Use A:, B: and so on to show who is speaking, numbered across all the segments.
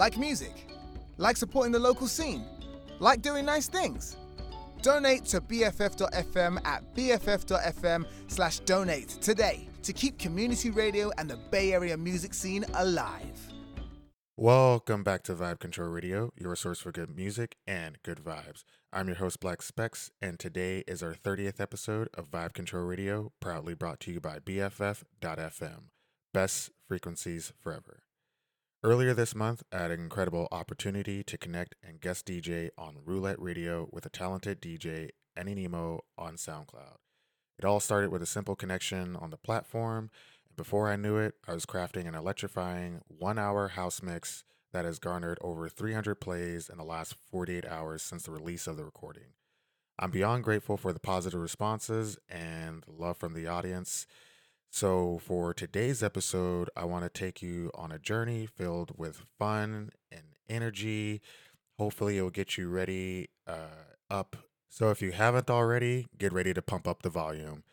A: Like music? Like supporting the local scene? Like doing nice things? Donate to BFF.FM at BFF.FM slash donate today to keep community radio and the Bay Area music scene alive.
B: Welcome back to Vibe Control Radio, your source for good music and good vibes. I'm your host, Black Specs, and today is our 30th episode of Vibe Control Radio, proudly brought to you by BFF.FM. Best frequencies forever. Earlier this month, I had an incredible opportunity to connect and guest DJ on Roulette Radio with a talented DJ, Anonymo, on SoundCloud. It all started with a simple connection on the platform, and before I knew it, I was crafting an electrifying one hour house mix that has garnered over 300 plays in the last 48 hours since the release of the recording. I'm beyond grateful for the positive responses and the love from the audience. So, for today's episode, I want to take you on a journey filled with fun and energy. Hopefully, it'll get you ready uh, up. So, if you haven't already, get ready to pump up the volume.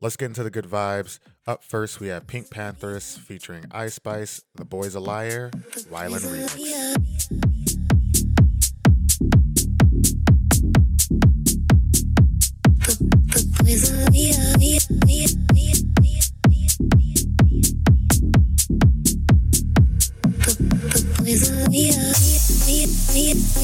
B: Let's get into the good vibes. Up first, we have PinkPanthress featuring Ice Spice, The Boy's a Liar, RYLAN Remix.
C: He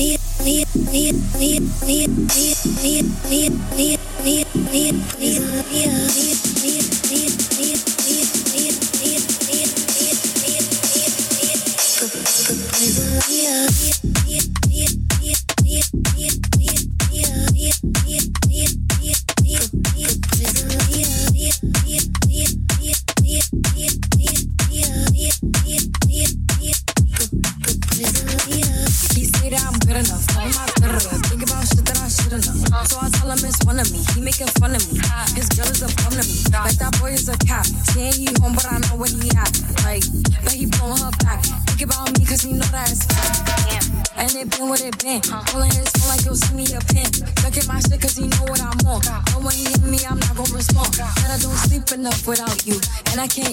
C: been been. Pulling his like you'll send me a pin. Look at my shit, cause he know what I'm on. When he hit me, I'm not gonna respond. But I don't sleep enough without you. And I can't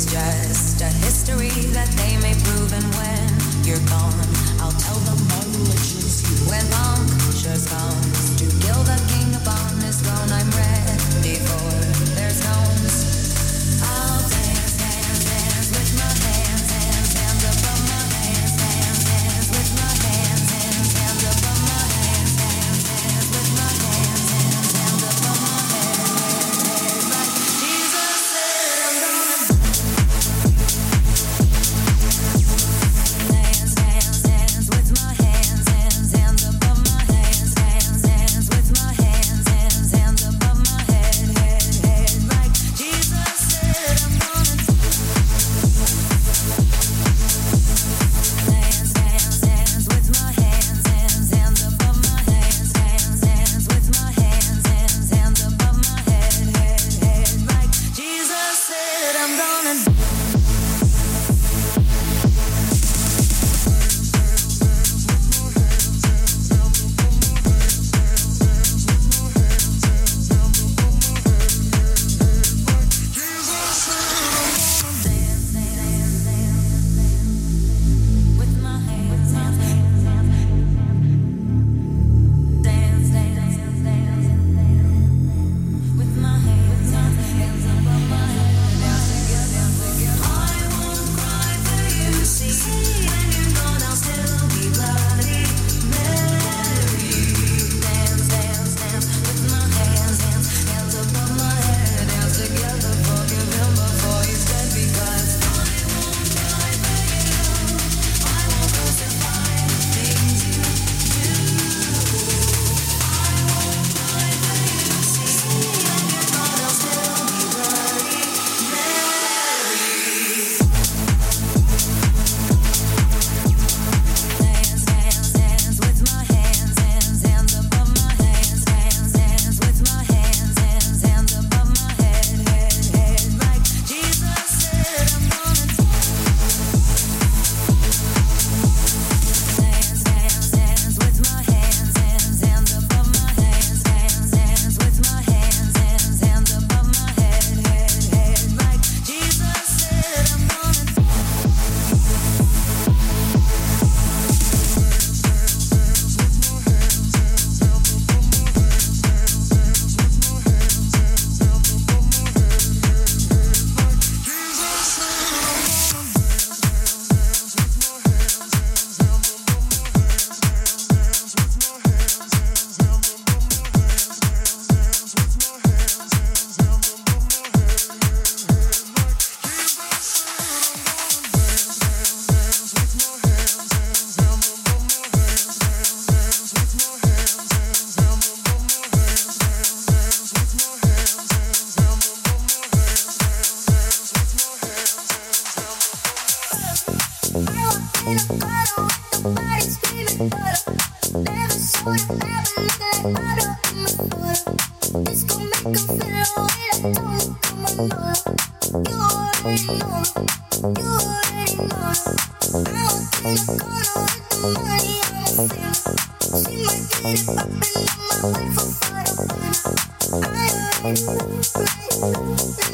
C: is just a history that they may prove, and when you're gone, I'll tell them all the legends. When punctures comes to kill the king upon his throne, I'm ready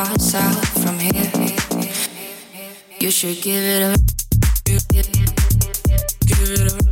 C: Far south from here. You should give it up. Give it up.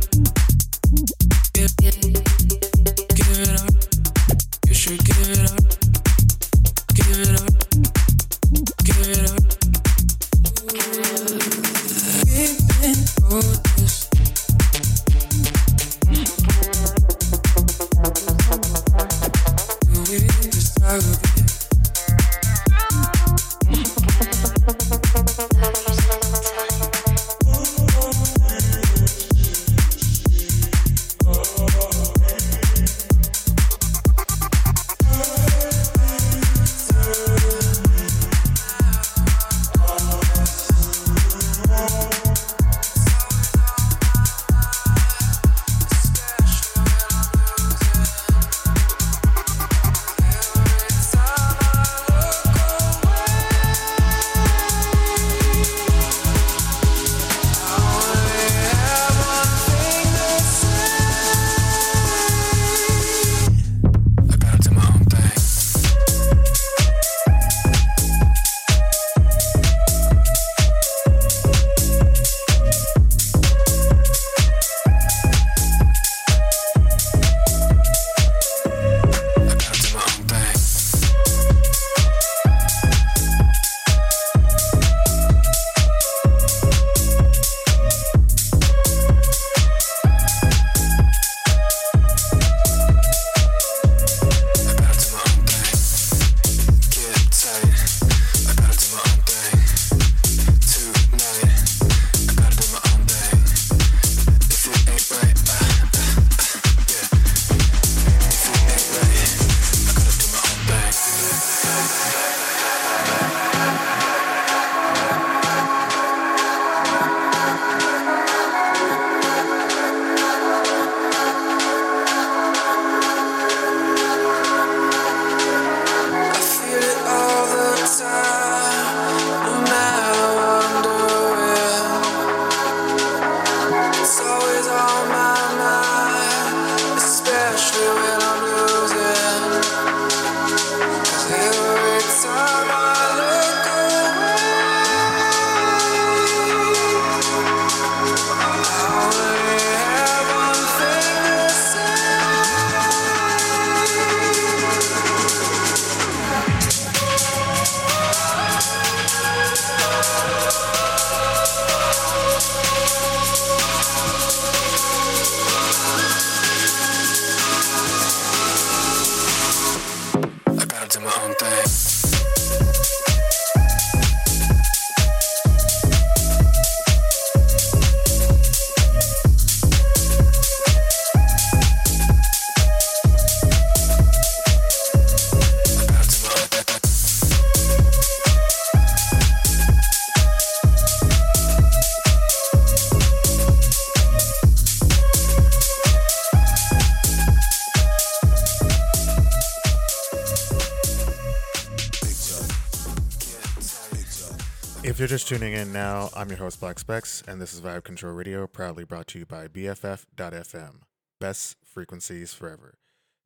B: If you're just tuning in now, I'm your host Black Specs, and this is Vibe Control Radio, proudly brought to you by BFF.FM, best frequencies forever.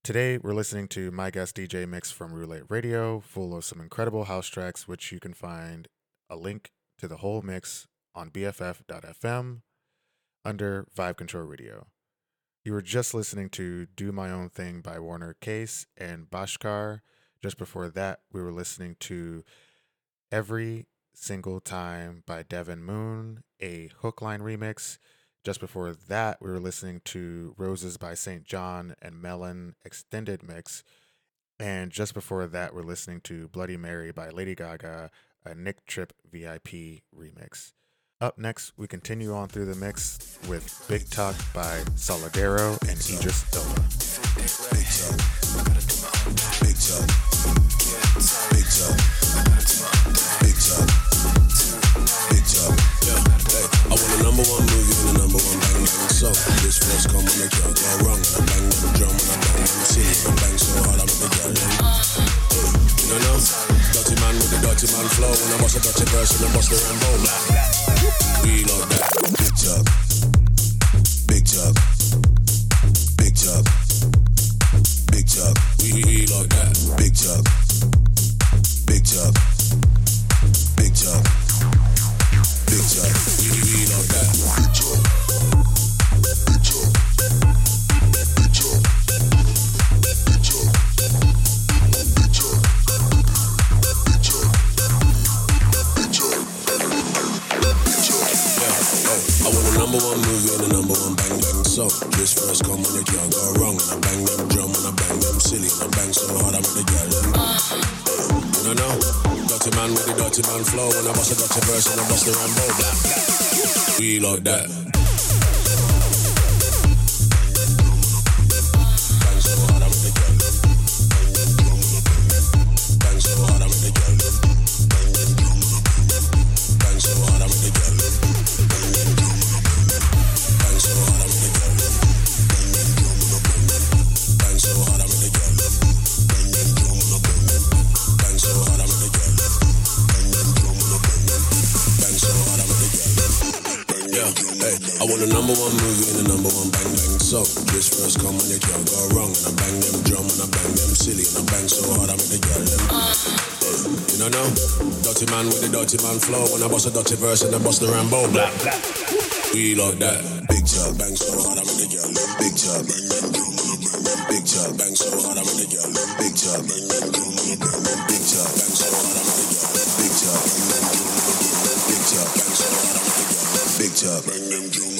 B: Today, we're listening to my guest DJ mix from Roulette Radio, full of some incredible house tracks, which you can find a link to the whole mix on BFF.FM under Vibe Control Radio. You were just listening to Do My Own Thing by Warner Case and Bhaskar. Just before that, we were listening to Every Single Time by Devyn Moon, a hookline remix. Just before that, we were listening to Roses by SAINT JHN and Melon extended mix. And just before that, we're listening to Bloody Mary by Lady Gaga, a Nick Tribe VIP remix. Up next, we continue on through the mix with Big Talk by Solardo and Idris Elba.
D: Big talk. Big talk. Big talk. Big talk. Big talk. Yeah. Hey, I want the number one number one movie and the number one bang bang song. This first come on, it can't go wrong. And I bang them drum and I bang them silly and I bang so hard I make the girl them. You don't know? Dirty man with the dirty man flow. When I bust a dirty verse and I bust the Rambo. We like that. Flow. When I bust a dirty verse and I bust the Rambo. Blah, blah. We like that. Big chop, bang so hard I make the girl. Big chop, bang bang drum and I bang them. Big chop, bang so hard I make the girl. Big chop, bang bang drum and I bang them. Big chop, bang so hard I make the girl. Big chop, bang bang drum and I bang them. Big chop, bang so hard I make the girl. Big chop, bang them drum and I bang them.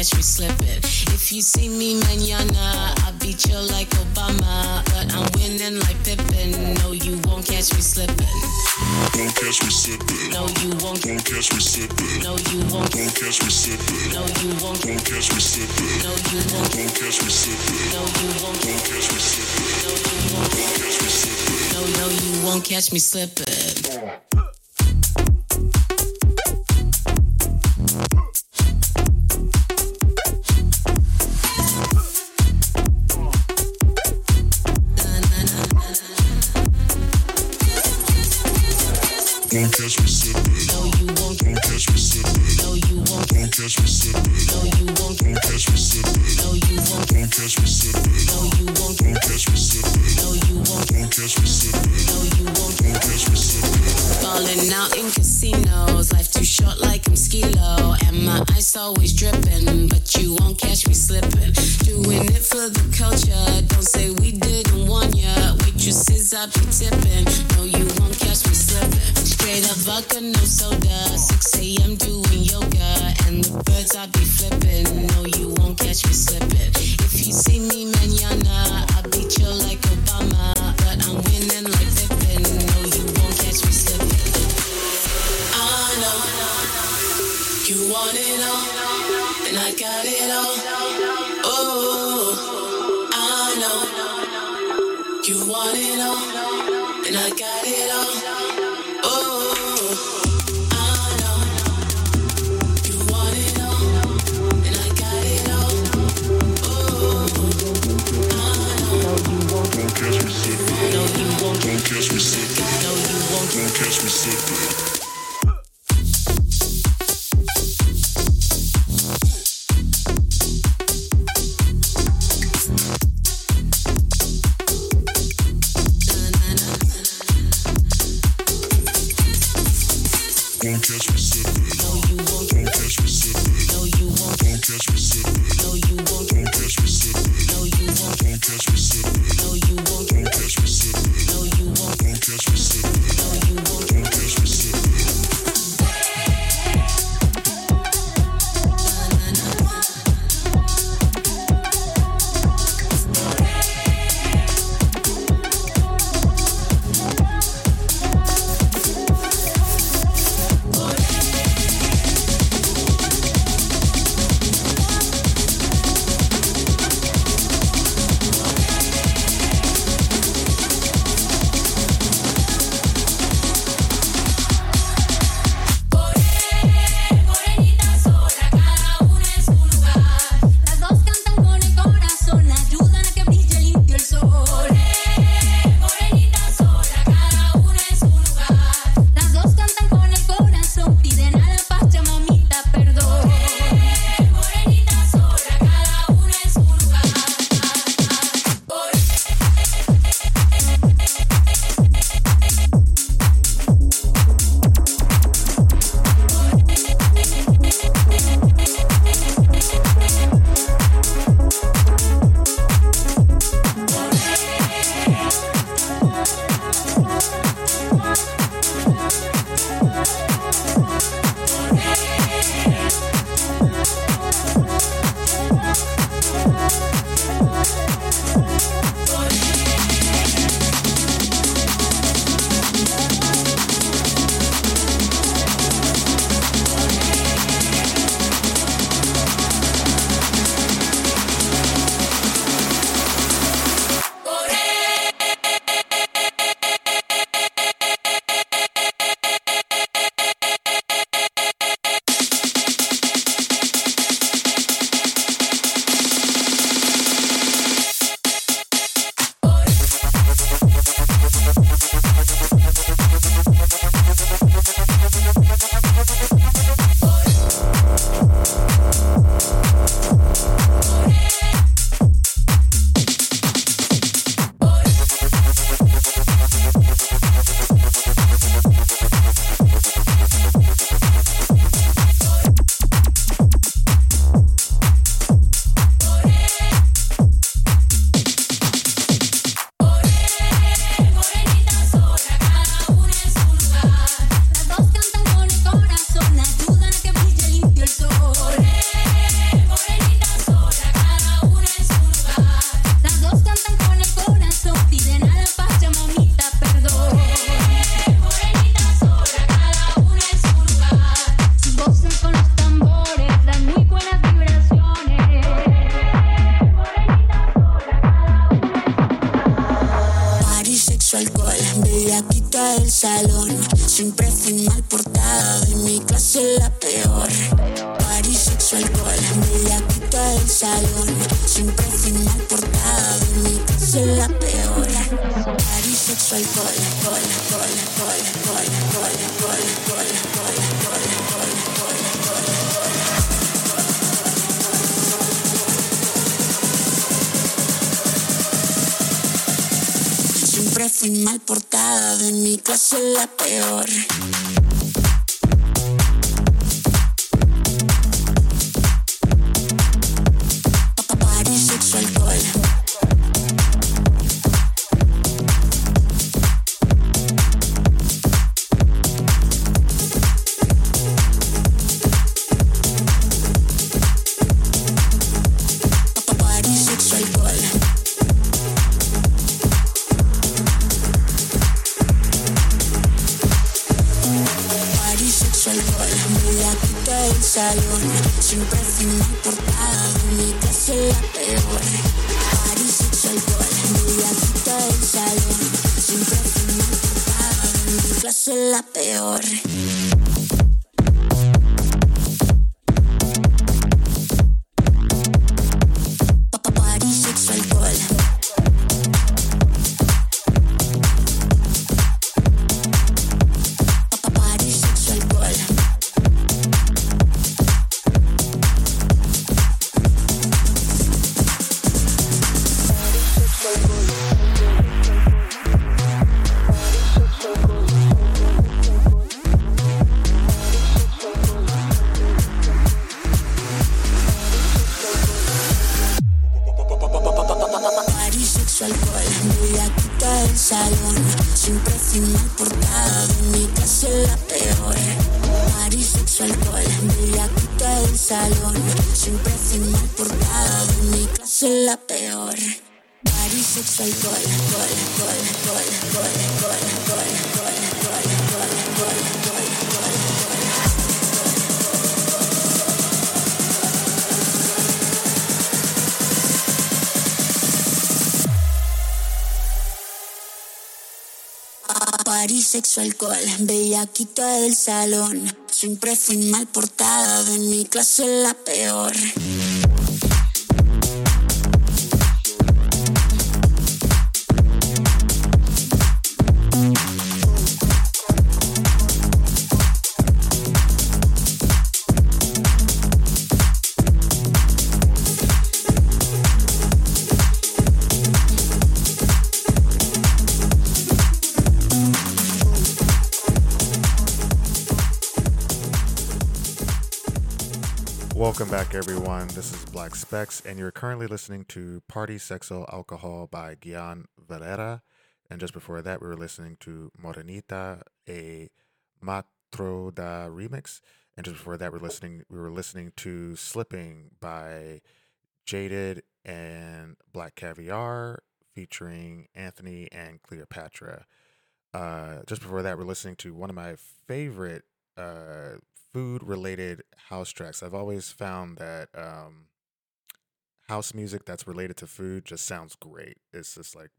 E: Catch me slipping. If you see me manana, I be chill like Obama, but I'm winning like Pippin. No, you won't catch me slipping.
F: Won't catch me slipping.
E: No, you won't.
F: Won't catch me slipping.
E: No, you won't.
F: Won't catch me slipping.
E: No, you won't.
F: Won't catch me slipping.
E: No, you won't.
F: Won't catch me slipping.
E: No, you won't.
F: Won't catch me slipping.
E: No, you won't.
F: Won't catch me slipping.
E: No, no, you won't
F: catch me slipping.
E: Won't
F: catch Be tipping,
E: no you won't
F: catch me slipping.
E: Straight up vodka, no soda, Siempre fui mal portada, de mi clase la peor. Party, sexo, alcohol, alcohol, alcohol, alcohol, alcohol, alcohol, alcohol, alcohol, alcohol, alcohol, alcohol, alcohol, alcohol. Siempre fui mal portada, de mi clase la peor. Salón. Siempre fui mal portada, de mi clase la peor. Party, sexo, alcohol, alcohol, alcohol, alcohol, alcohol, alcohol, alcohol, alcohol, alcohol, alcohol, alcohol, alcohol, alcohol, alcohol. Party, sexo, alcohol, bellaquita del salón. Siempre fui mal portada, de mi clase la peor.
B: Welcome back, everyone. This is Black Specs, and you're currently listening to Party Sexo Alcohol by Gian Valera. And just before that, we were listening to Morenita, a Matroda remix. And just before that, we're listening. We were listening to "Slipping" by Jaded and Black Caviar, featuring Anthony and Cleopatra. Uh, just before that, we're listening to one of my favorite uh, food related house tracks. I've always found that um, house music that's related to food just sounds great. It's just like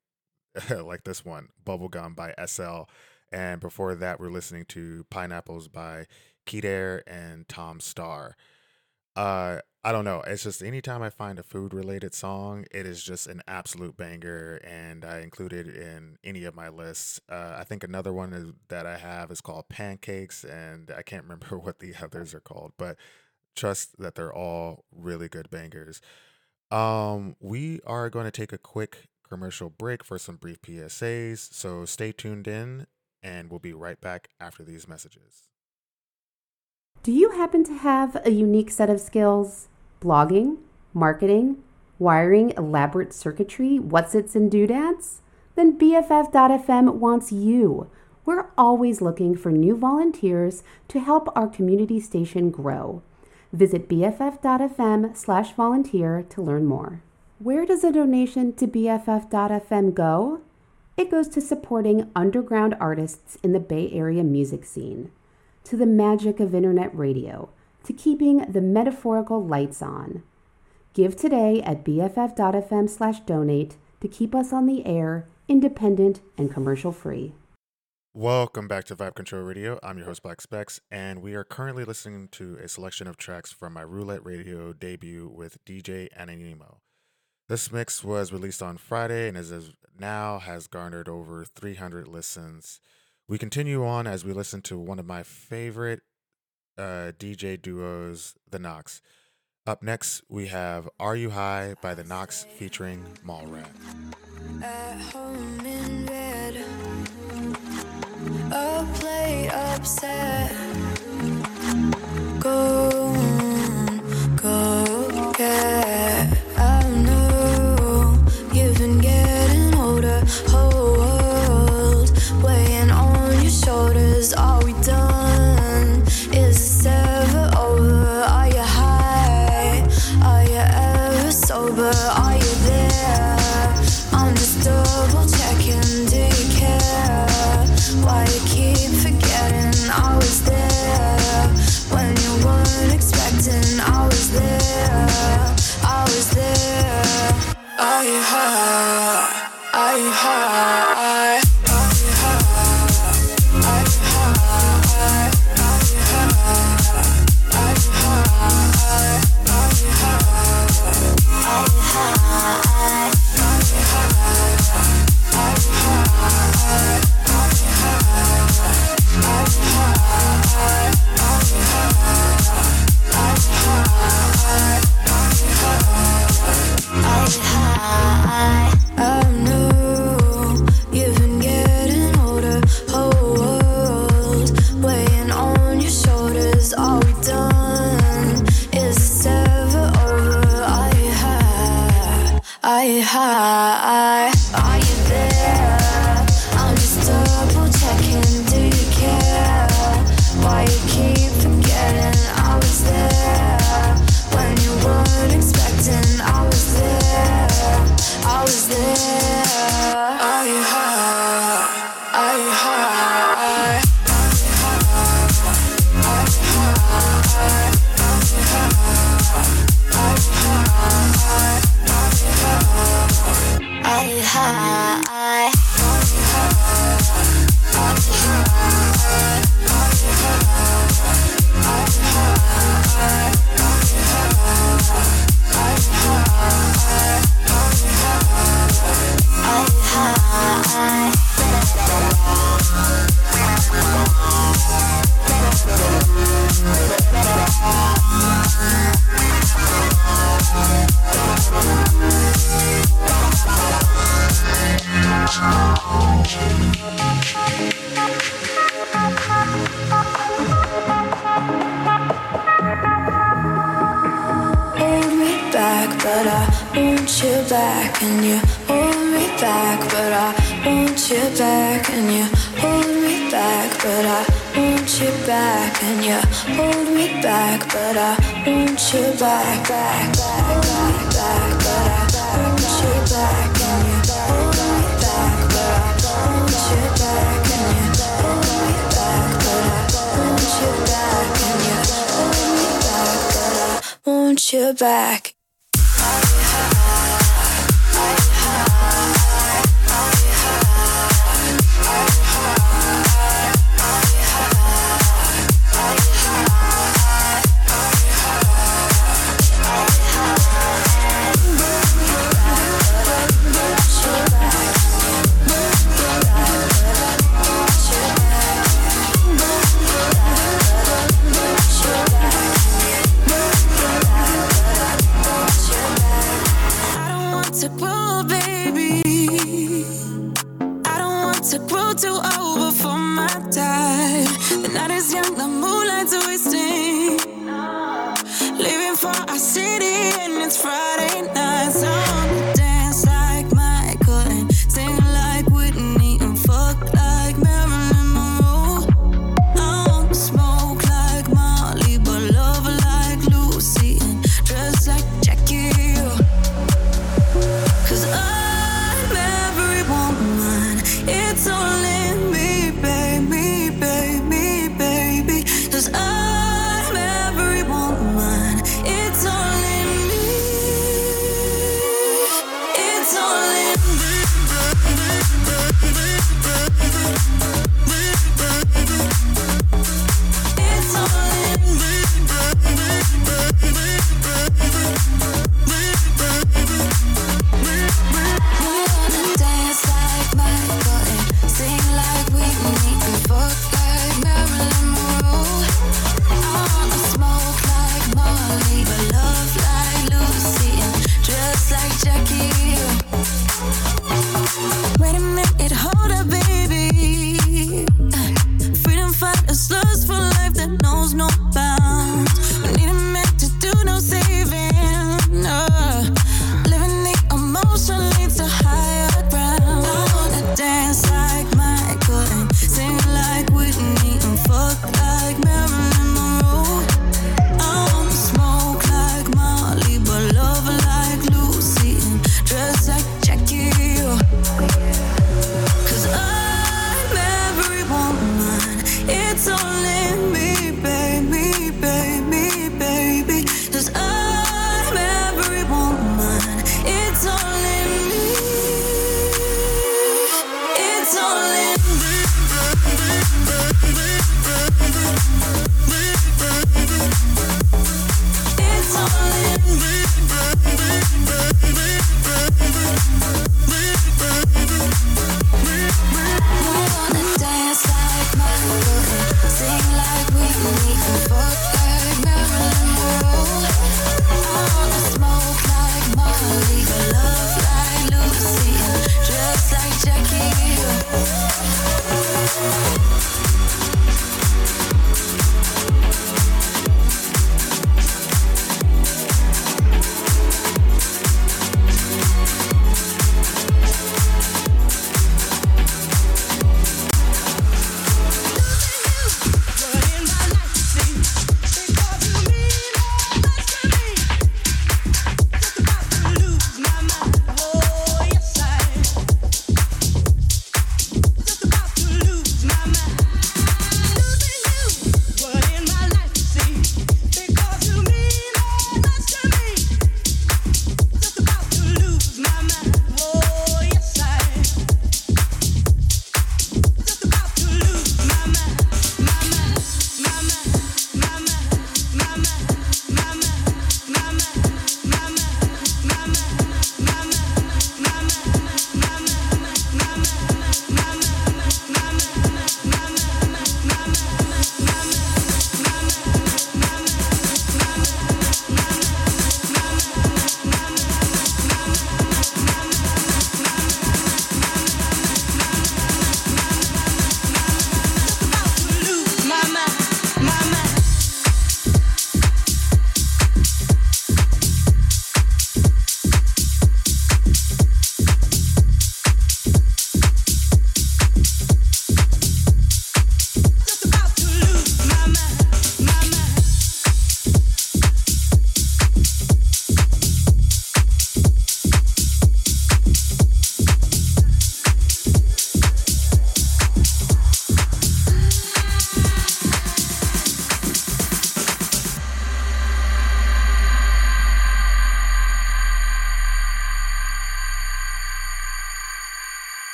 B: like this one, Bubblegum by SL. And before that, we're listening to Pineapples by Keter and Tom Starr. Uh, I don't know. It's just anytime I find a food related song, it is just an absolute banger, and I include it in any of my lists. Uh, I think another one is, that I have is called Pancakes, and I can't remember what the others are called, but trust that they're all really good bangers. Um, we are going to take a quick commercial break for some brief PSAs, so stay tuned in, and we'll be right back after these messages.
G: Do you happen to have a unique set of skills? Blogging, marketing, wiring elaborate circuitry, what's its and doodads? Then BFF.FM wants you. We're always looking for new volunteers to help our community station grow. Visit BFF.FM slash volunteer to learn more. Where does a donation to BFF.FM go? It goes to supporting underground artists in the Bay Area music scene, to the magic of internet radio, to keeping the metaphorical lights on. Give today at bff.fm slash donate to keep us on the air, independent and commercial free.
B: Welcome back to Vibe Control Radio. I'm your host, Black Specs, and we are currently listening to a selection of tracks from my Roulette Radio debut with DJ Anonymo. This mix was released on Friday and is now has garnered over 300 listens. We continue on as we listen to one of my favorite uh, DJ duos The Knocks. Up next, we have Are You High by The Knocks featuring Mallrat.
H: At home in bed, upset. Go on back.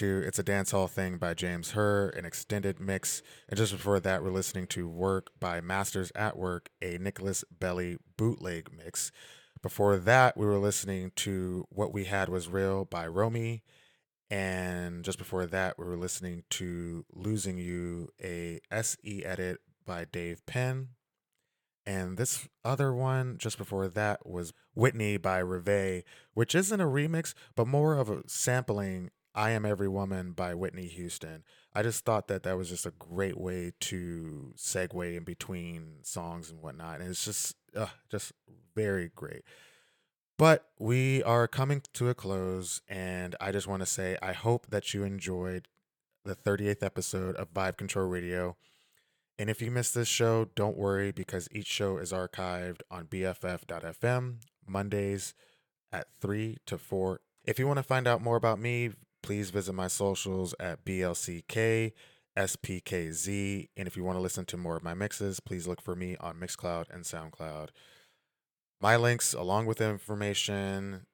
I: To It's
J: a
B: Dance Hall Thing by James Herr, an extended mix. And just before that, we're listening to Work by Masters at Work, a Nicholas Belly bootleg mix. Before that, we were listening to What We Had Was Real by Romy. And just before that, we were listening to Losing You, a SE edit by Dave Penn. And this other one just before that was Whitney by Reve, which isn't a remix, but more of a sampling I Am Every Woman by Whitney Houston. I just thought that that was just a great way to segue in between songs and whatnot. And it's just, uh, just very great. But we are coming to a close, and I just want to say I hope that you enjoyed the 38th episode of Vibe Control Radio. And if you missed this show, don't worry because each show is archived on BFF.fm Mondays at 3 to 4. If you want to find out more about me, please visit my socials at BLCK, SPKZ. And if you want to listen to more of my mixes, please look for me on Mixcloud and SoundCloud. My links, along with information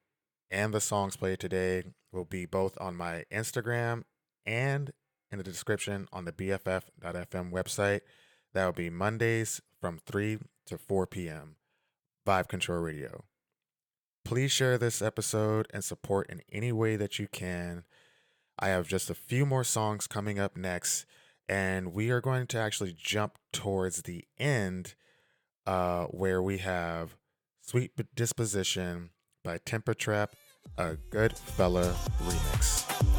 B: and the songs played today, will be both on my Instagram and in the description on the BFF.fm website. That will be Mondays from 3 to 4 p.m. Vibe Control Radio. Please share this episode and support in any way that you can. I have just a few more songs coming up next, and we are going to actually jump towards the end uh, where we have Sweet Disposition by Temper Trap, a good fella remix.